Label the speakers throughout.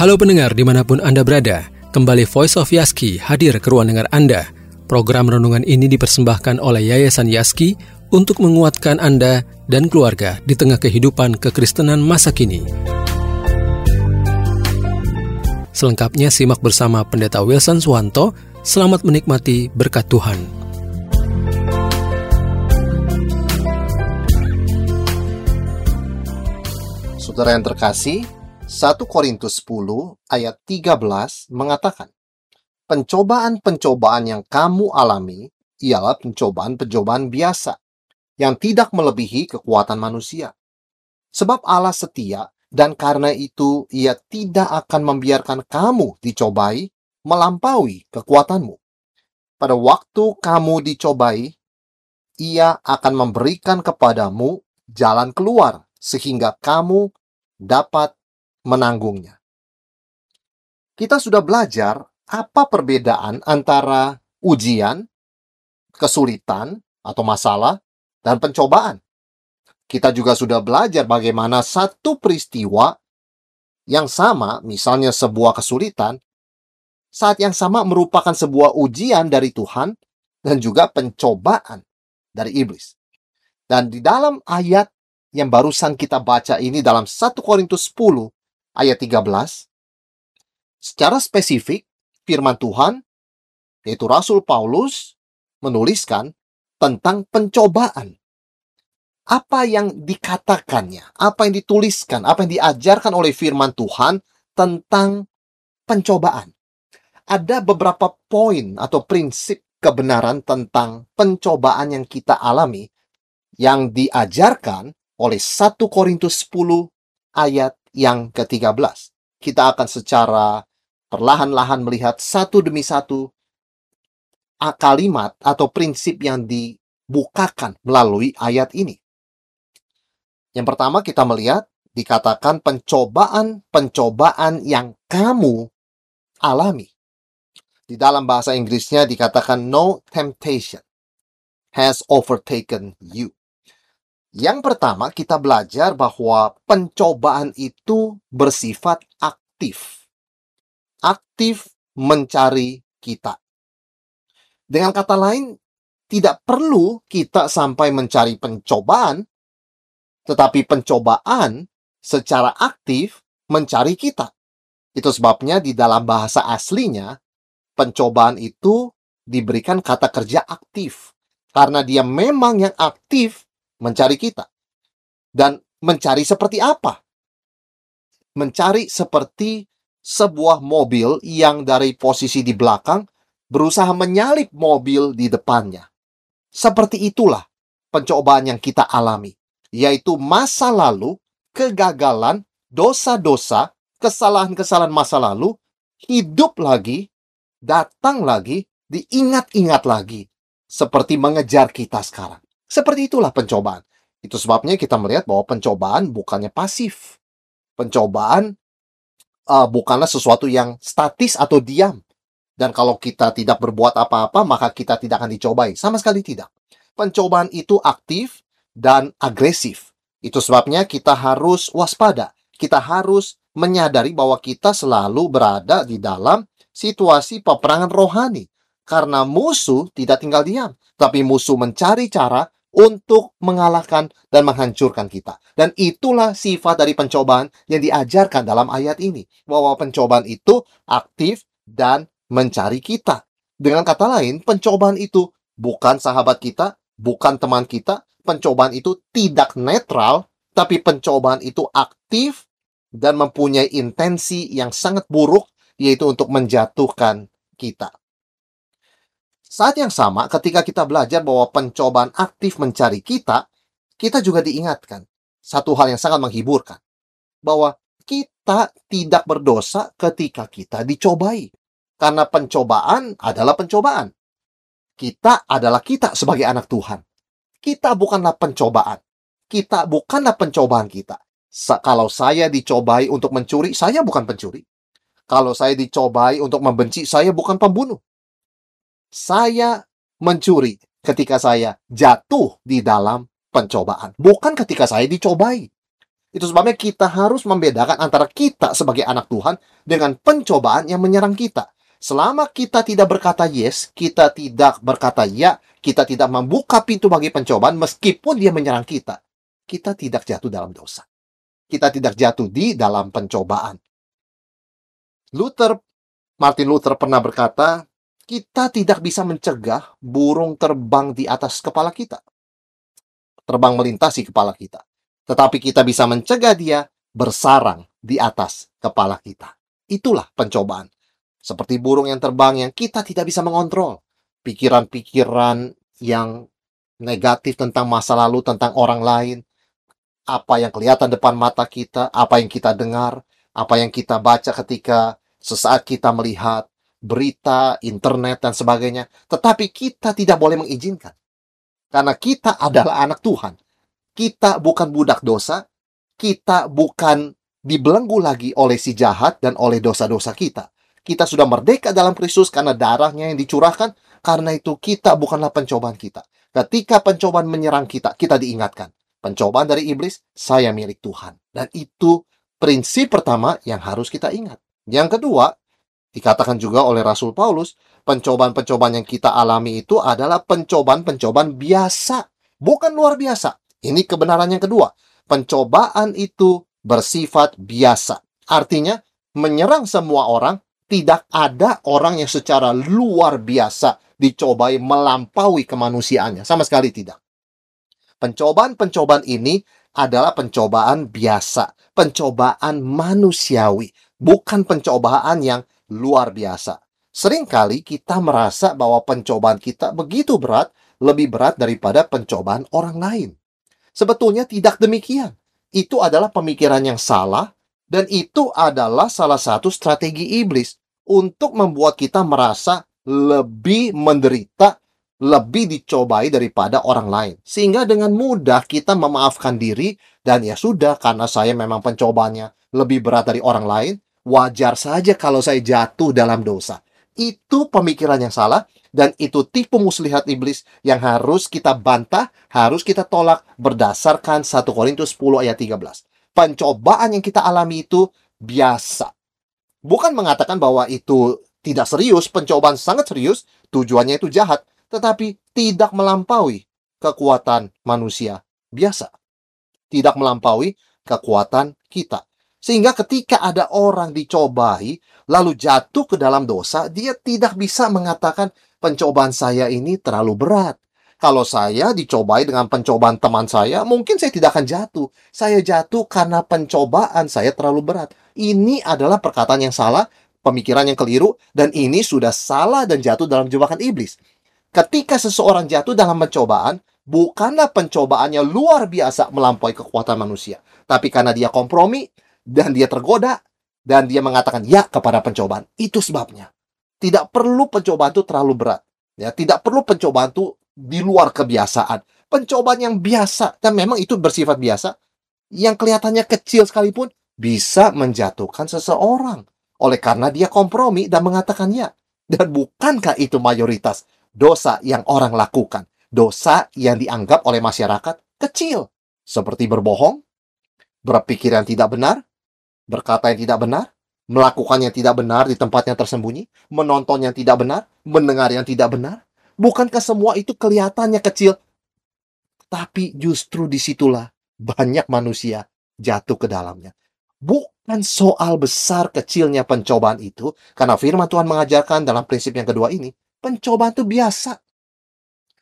Speaker 1: Halo pendengar di mana pun Anda berada, kembali Voice of Yaski hadir ke ruang dengar Anda. Program renungan ini dipersembahkan oleh Yayasan Yaski untuk menguatkan Anda dan keluarga di tengah kehidupan kekristenan masa kini. Selengkapnya simak bersama Pendeta Wilson Suwanto. Selamat menikmati berkat Tuhan.
Speaker 2: Saudara yang terkasih, 1 Korintus 10 ayat 13 mengatakan, Pencobaan-pencobaan yang kamu alami ialah pencobaan-pencobaan biasa yang tidak melebihi kekuatan manusia. Sebab Allah setia dan karena itu ia tidak akan membiarkan kamu dicobai melampaui kekuatanmu. Pada waktu kamu dicobai, ia akan memberikan kepadamu jalan keluar sehingga kamu dapat menanggungnya. Kita sudah belajar apa perbedaan antara ujian, kesulitan, atau masalah, dan pencobaan. Kita juga sudah belajar bagaimana satu peristiwa yang sama, misalnya sebuah kesulitan, saat yang sama merupakan sebuah ujian dari Tuhan dan juga pencobaan dari iblis. Dan di dalam ayat yang barusan kita baca ini dalam 1 Korintus 10 ayat 13, secara spesifik firman Tuhan, yaitu Rasul Paulus, menuliskan tentang pencobaan. Apa yang dikatakannya, apa yang dituliskan, apa yang diajarkan oleh firman Tuhan tentang pencobaan. Ada beberapa poin atau prinsip kebenaran tentang pencobaan yang kita alami yang diajarkan oleh 1 Korintus 10 ayat yang ke-13. Kita akan secara perlahan-lahan melihat satu demi satu kalimat atau prinsip yang dibukakan melalui ayat ini. Yang pertama kita melihat dikatakan pencobaan-pencobaan yang kamu alami. Di dalam bahasa Inggrisnya dikatakan no temptation has overtaken you. Yang pertama, kita belajar bahwa pencobaan itu bersifat aktif. Aktif mencari kita. Dengan kata lain, tidak perlu kita sampai mencari pencobaan, tetapi pencobaan secara aktif mencari kita. Itu sebabnya di dalam bahasa aslinya, pencobaan itu diberikan kata kerja aktif. Karena dia memang yang aktif mencari kita. Dan mencari seperti apa? Mencari seperti sebuah mobil yang dari posisi di belakang berusaha menyalip mobil di depannya. Seperti itulah pencobaan yang kita alami, yaitu masa lalu, kegagalan, dosa-dosa, kesalahan-kesalahan masa lalu, hidup lagi, datang lagi, diingat-ingat lagi, seperti mengejar kita sekarang. Seperti itulah pencobaan. Itu sebabnya kita melihat bahwa pencobaan bukannya pasif. Pencobaan uh, bukanlah sesuatu yang statis atau diam. Dan kalau kita tidak berbuat apa-apa, maka kita tidak akan dicobai. Sama sekali tidak. Pencobaan itu aktif dan agresif. Itu sebabnya kita harus waspada. Kita harus menyadari bahwa kita selalu berada di dalam situasi peperangan rohani. Karena musuh tidak tinggal diam, tapi musuh mencari cara untuk mengalahkan dan menghancurkan kita. Dan itulah sifat dari pencobaan yang diajarkan dalam ayat ini. Bahwa pencobaan itu aktif dan mencari kita. Dengan kata lain, pencobaan itu bukan sahabat kita, bukan teman kita. Pencobaan itu tidak netral, tapi pencobaan itu aktif dan mempunyai intensi yang sangat buruk, yaitu untuk menjatuhkan kita. Saat yang sama, ketika kita belajar bahwa pencobaan aktif mencari kita, kita juga diingatkan satu hal yang sangat menghiburkan, bahwa kita tidak berdosa ketika kita dicobai. Karena pencobaan adalah pencobaan. Kita adalah kita sebagai anak Tuhan. Kita bukanlah pencobaan. Kita bukanlah pencobaan kita. Sa kalau saya dicobai untuk mencuri, saya bukan pencuri. Kalau saya dicobai untuk membenci, saya bukan pembunuh saya mencuri ketika saya jatuh di dalam pencobaan, bukan ketika saya dicobai. Itu sebabnya kita harus membedakan antara kita sebagai anak Tuhan dengan pencobaan yang menyerang kita. Selama kita tidak berkata yes, kita tidak berkata ya, kita tidak membuka pintu bagi pencobaan meskipun dia menyerang kita, kita tidak jatuh dalam dosa. Kita tidak jatuh di dalam pencobaan. Luther, Martin Luther pernah berkata, kita tidak bisa mencegah burung terbang di atas kepala kita. Terbang melintasi kepala kita. Tetapi kita bisa mencegah dia bersarang di atas kepala kita. Itulah pencobaan. Seperti burung yang terbang yang kita tidak bisa mengontrol. Pikiran-pikiran yang negatif tentang masa lalu, tentang orang lain. Apa yang kelihatan depan mata kita, apa yang kita dengar, apa yang kita baca ketika sesaat kita melihat berita, internet, dan sebagainya. Tetapi kita tidak boleh mengizinkan. Karena kita adalah anak Tuhan. Kita bukan budak dosa. Kita bukan dibelenggu lagi oleh si jahat dan oleh dosa-dosa kita. Kita sudah merdeka dalam Kristus karena darahnya yang dicurahkan. Karena itu kita bukanlah pencobaan kita. Ketika pencobaan menyerang kita, kita diingatkan. Pencobaan dari iblis, saya milik Tuhan. Dan itu prinsip pertama yang harus kita ingat. Yang kedua, Dikatakan juga oleh Rasul Paulus, pencobaan-pencobaan yang kita alami itu adalah pencobaan-pencobaan biasa, bukan luar biasa. Ini kebenaran yang kedua. Pencobaan itu bersifat biasa. Artinya, menyerang semua orang, tidak ada orang yang secara luar biasa dicobai melampaui kemanusiaannya. Sama sekali tidak. Pencobaan-pencobaan ini adalah pencobaan biasa, pencobaan manusiawi, bukan pencobaan yang luar biasa. Seringkali kita merasa bahwa pencobaan kita begitu berat, lebih berat daripada pencobaan orang lain. Sebetulnya tidak demikian. Itu adalah pemikiran yang salah, dan itu adalah salah satu strategi iblis untuk membuat kita merasa lebih menderita, lebih dicobai daripada orang lain. Sehingga dengan mudah kita memaafkan diri, dan ya sudah, karena saya memang pencobanya lebih berat dari orang lain, wajar saja kalau saya jatuh dalam dosa. Itu pemikiran yang salah dan itu tipu muslihat iblis yang harus kita bantah, harus kita tolak berdasarkan 1 Korintus 10 ayat 13. Pencobaan yang kita alami itu biasa. Bukan mengatakan bahwa itu tidak serius, pencobaan sangat serius, tujuannya itu jahat, tetapi tidak melampaui kekuatan manusia biasa. Tidak melampaui kekuatan kita. Sehingga ketika ada orang dicobai, lalu jatuh ke dalam dosa, dia tidak bisa mengatakan pencobaan saya ini terlalu berat. Kalau saya dicobai dengan pencobaan teman saya, mungkin saya tidak akan jatuh. Saya jatuh karena pencobaan saya terlalu berat. Ini adalah perkataan yang salah, pemikiran yang keliru, dan ini sudah salah dan jatuh dalam jebakan iblis. Ketika seseorang jatuh dalam pencobaan, bukanlah pencobaannya luar biasa melampaui kekuatan manusia. Tapi karena dia kompromi, dan dia tergoda dan dia mengatakan ya kepada pencobaan. Itu sebabnya. Tidak perlu pencobaan itu terlalu berat. Ya, tidak perlu pencobaan itu di luar kebiasaan. Pencobaan yang biasa dan memang itu bersifat biasa yang kelihatannya kecil sekalipun bisa menjatuhkan seseorang. Oleh karena dia kompromi dan mengatakan ya. Dan bukankah itu mayoritas dosa yang orang lakukan? Dosa yang dianggap oleh masyarakat kecil. Seperti berbohong, berpikir yang tidak benar, berkata yang tidak benar, melakukan yang tidak benar di tempat yang tersembunyi, menonton yang tidak benar, mendengar yang tidak benar? Bukankah semua itu kelihatannya kecil? Tapi justru di situlah banyak manusia jatuh ke dalamnya. Bukan soal besar kecilnya pencobaan itu, karena firman Tuhan mengajarkan dalam prinsip yang kedua ini, pencobaan itu biasa.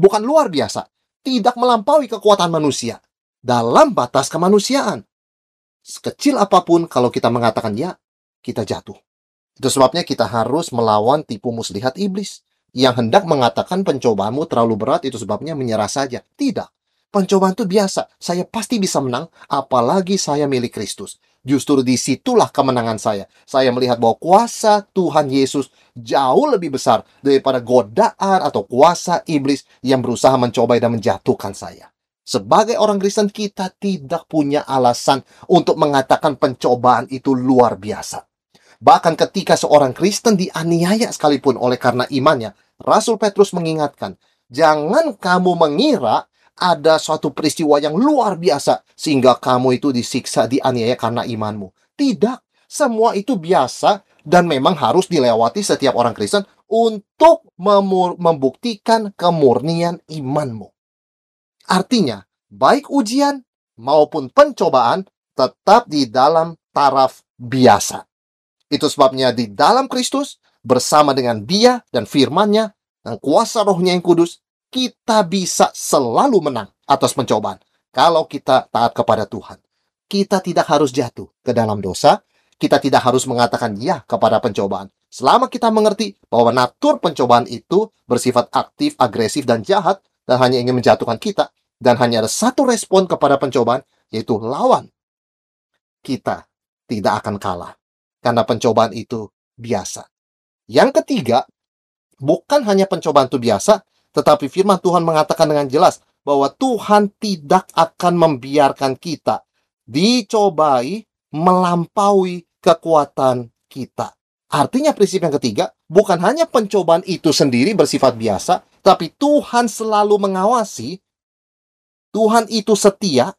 Speaker 2: Bukan luar biasa, tidak melampaui kekuatan manusia dalam batas kemanusiaan sekecil apa pun kalau kita mengatakan ya, kita jatuh. Itu sebabnya kita harus melawan tipu muslihat iblis yang hendak mengatakan pencobaanmu terlalu berat itu sebabnya menyerah saja. Tidak. Pencobaan itu biasa. Saya pasti bisa menang, apalagi saya milik Kristus. Justru di situlah kemenangan saya. Saya melihat bahwa kuasa Tuhan Yesus jauh lebih besar daripada godaan atau kuasa iblis yang berusaha mencobai dan menjatuhkan saya. Sebagai orang Kristen kita tidak punya alasan untuk mengatakan pencobaan itu luar biasa. Bahkan ketika seorang Kristen dianiaya sekalipun oleh karena imannya, Rasul Petrus mengingatkan, jangan kamu mengira ada suatu peristiwa yang luar biasa sehingga kamu itu disiksa, dianiaya karena imanmu. Tidak, semua itu biasa dan memang harus dilewati setiap orang Kristen untuk membuktikan kemurnian imanmu. Artinya, baik ujian maupun pencobaan tetap di dalam taraf biasa. Itu sebabnya di dalam Kristus, bersama dengan dia dan firmannya, dan kuasa rohnya yang kudus, kita bisa selalu menang atas pencobaan. Kalau kita taat kepada Tuhan. Kita tidak harus jatuh ke dalam dosa, kita tidak harus mengatakan ya kepada pencobaan. Selama kita mengerti bahwa natur pencobaan itu bersifat aktif, agresif, dan jahat, dan hanya ingin menjatuhkan kita, dan hanya ada satu respon kepada pencobaan, yaitu lawan. Kita tidak akan kalah. Karena pencobaan itu biasa. Yang ketiga, bukan hanya pencobaan itu biasa, tetapi firman Tuhan mengatakan dengan jelas bahwa Tuhan tidak akan membiarkan kita dicobai melampaui kekuatan kita. Artinya prinsip yang ketiga, bukan hanya pencobaan itu sendiri bersifat biasa, tapi Tuhan selalu mengawasi Tuhan itu setia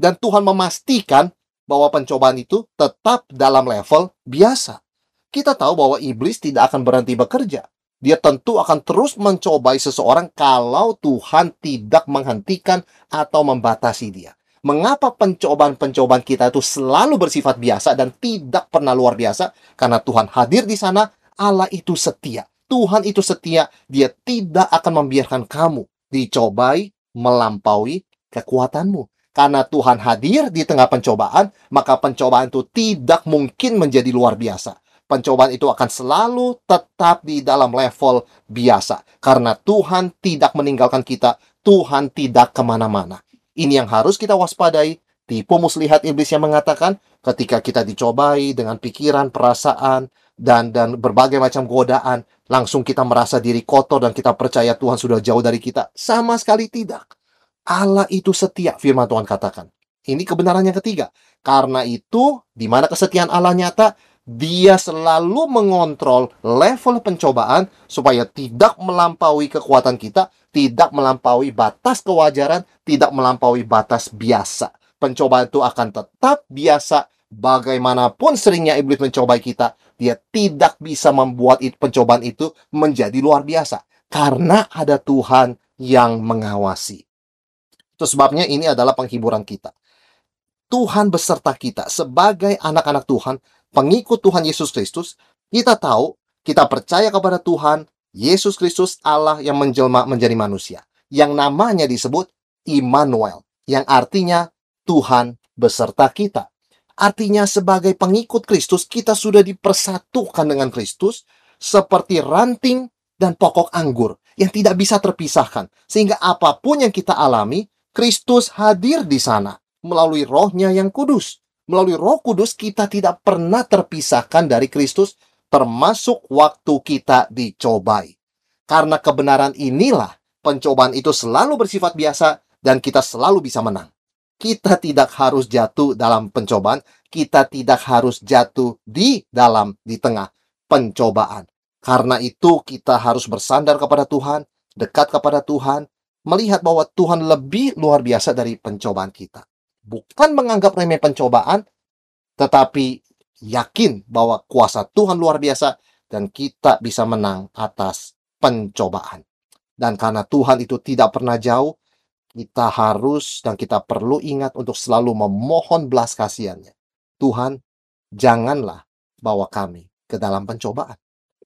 Speaker 2: dan Tuhan memastikan bahwa pencobaan itu tetap dalam level biasa. Kita tahu bahwa iblis tidak akan berhenti bekerja. Dia tentu akan terus mencobai seseorang kalau Tuhan tidak menghentikan atau membatasi dia. Mengapa pencobaan-pencobaan kita itu selalu bersifat biasa dan tidak pernah luar biasa? Karena Tuhan hadir di sana, Allah itu setia. Tuhan itu setia, dia tidak akan membiarkan kamu dicobai melampaui kekuatanmu. Karena Tuhan hadir di tengah pencobaan, maka pencobaan itu tidak mungkin menjadi luar biasa. Pencobaan itu akan selalu tetap di dalam level biasa. Karena Tuhan tidak meninggalkan kita, Tuhan tidak ke mana-mana. Ini yang harus kita waspadai. Tipu muslihat iblis yang mengatakan ketika kita dicobai dengan pikiran, perasaan, dan dan berbagai macam godaan, langsung kita merasa diri kotor dan kita percaya Tuhan sudah jauh dari kita. Sama sekali tidak. Allah itu setia, firman Tuhan katakan. Ini kebenaran yang ketiga. Karena itu, di mana kesetiaan Allah nyata, dia selalu mengontrol level pencobaan supaya tidak melampaui kekuatan kita, tidak melampaui batas kewajaran, tidak melampaui batas biasa. Pencobaan itu akan tetap biasa bagaimanapun seringnya iblis mencobai kita, dia tidak bisa membuat pencobaan itu menjadi luar biasa karena ada Tuhan yang mengawasi. Itu sebabnya ini adalah penghiburan kita. Tuhan beserta kita sebagai anak-anak Tuhan, pengikut Tuhan Yesus Kristus, kita tahu, kita percaya kepada Tuhan, Yesus Kristus Allah yang menjelma menjadi manusia. Yang namanya disebut Immanuel, yang artinya Tuhan beserta kita. Artinya sebagai pengikut Kristus, kita sudah dipersatukan dengan Kristus seperti ranting dan pokok anggur yang tidak bisa terpisahkan. Sehingga apa pun yang kita alami, Kristus hadir di sana melalui rohnya yang kudus. Melalui roh kudus kita tidak pernah terpisahkan dari Kristus termasuk waktu kita dicobai. Karena kebenaran inilah pencobaan itu selalu bersifat biasa dan kita selalu bisa menang. Kita tidak harus jatuh dalam pencobaan, kita tidak harus jatuh di dalam di tengah pencobaan. Karena itu kita harus bersandar kepada Tuhan, dekat kepada Tuhan, melihat bahwa Tuhan lebih luar biasa dari pencobaan kita. Bukan menganggap remeh pencobaan, tetapi yakin bahwa kuasa Tuhan luar biasa dan kita bisa menang atas pencobaan. Dan karena Tuhan itu tidak pernah jauh, kita harus dan kita perlu ingat untuk selalu memohon belas kasihannya. Tuhan, janganlah bawa kami ke dalam pencobaan.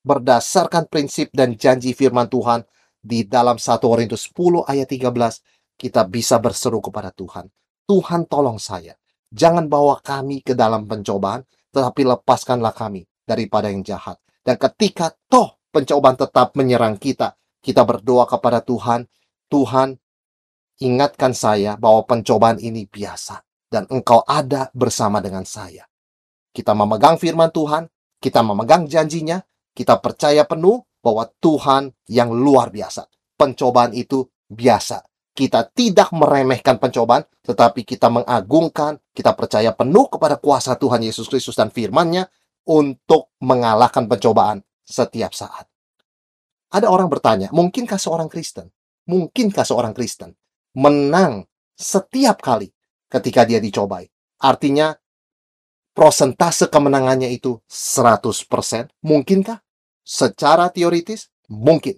Speaker 2: Berdasarkan prinsip dan janji firman Tuhan, di dalam 1 Korintus 10 ayat 13 kita bisa berseru kepada Tuhan. Tuhan tolong saya. Jangan bawa kami ke dalam pencobaan, tetapi lepaskanlah kami daripada yang jahat. Dan ketika toh pencobaan tetap menyerang kita, kita berdoa kepada Tuhan, Tuhan ingatkan saya bahwa pencobaan ini biasa dan engkau ada bersama dengan saya. Kita memegang firman Tuhan, kita memegang janjinya, kita percaya penuh bahwa Tuhan yang luar biasa. Pencobaan itu biasa. Kita tidak meremehkan pencobaan, tetapi kita mengagungkan, kita percaya penuh kepada kuasa Tuhan Yesus Kristus dan firman-Nya untuk mengalahkan pencobaan setiap saat. Ada orang bertanya, mungkinkah seorang Kristen? Mungkinkah seorang Kristen menang setiap kali ketika dia dicobai. Artinya, prosentase kemenangannya itu 100%. Mungkinkah? Secara teoritis, mungkin.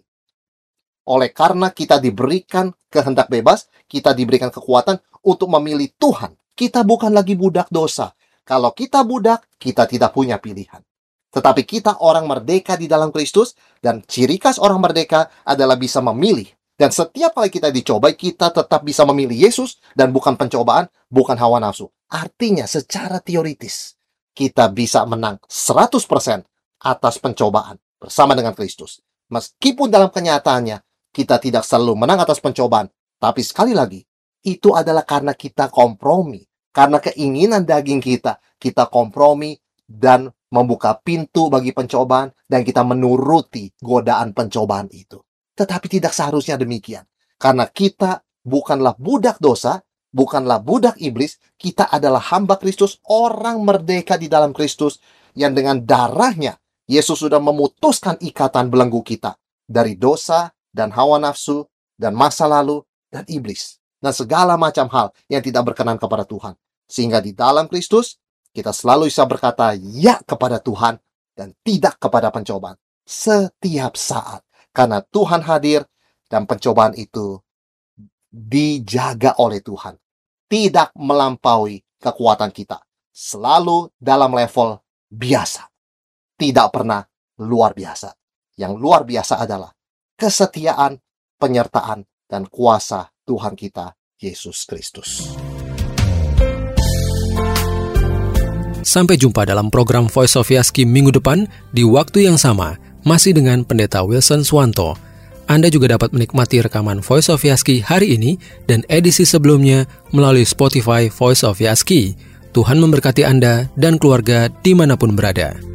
Speaker 2: Oleh karena kita diberikan kehendak bebas, kita diberikan kekuatan untuk memilih Tuhan. Kita bukan lagi budak dosa. Kalau kita budak, kita tidak punya pilihan. Tetapi kita orang merdeka di dalam Kristus, dan ciri khas orang merdeka adalah bisa memilih. Dan setiap kali kita dicobai, kita tetap bisa memilih Yesus dan bukan pencobaan, bukan hawa nafsu. Artinya secara teoritis, kita bisa menang 100% atas pencobaan bersama dengan Kristus. Meskipun dalam kenyataannya, kita tidak selalu menang atas pencobaan. Tapi sekali lagi, itu adalah karena kita kompromi. Karena keinginan daging kita, kita kompromi dan membuka pintu bagi pencobaan dan kita menuruti godaan pencobaan itu. Tetapi tidak seharusnya demikian. Karena kita bukanlah budak dosa, bukanlah budak iblis, kita adalah hamba Kristus, orang merdeka di dalam Kristus, yang dengan darahnya Yesus sudah memutuskan ikatan belenggu kita dari dosa dan hawa nafsu dan masa lalu dan iblis dan segala macam hal yang tidak berkenan kepada Tuhan. Sehingga di dalam Kristus kita selalu bisa berkata ya kepada Tuhan dan tidak kepada pencobaan setiap saat karena Tuhan hadir dan pencobaan itu dijaga oleh Tuhan tidak melampaui kekuatan kita. Selalu dalam level biasa. Tidak pernah luar biasa. Yang luar biasa adalah kesetiaan, penyertaan, dan kuasa Tuhan kita, Yesus Kristus.
Speaker 1: Sampai jumpa dalam program Voice of Yaski minggu depan di waktu yang sama, masih dengan Pendeta Wilson Swanto anda juga dapat menikmati rekaman Voice of Yaski hari ini dan edisi sebelumnya melalui Spotify Voice of Yaski. Tuhan memberkati Anda dan keluarga di mana pun berada.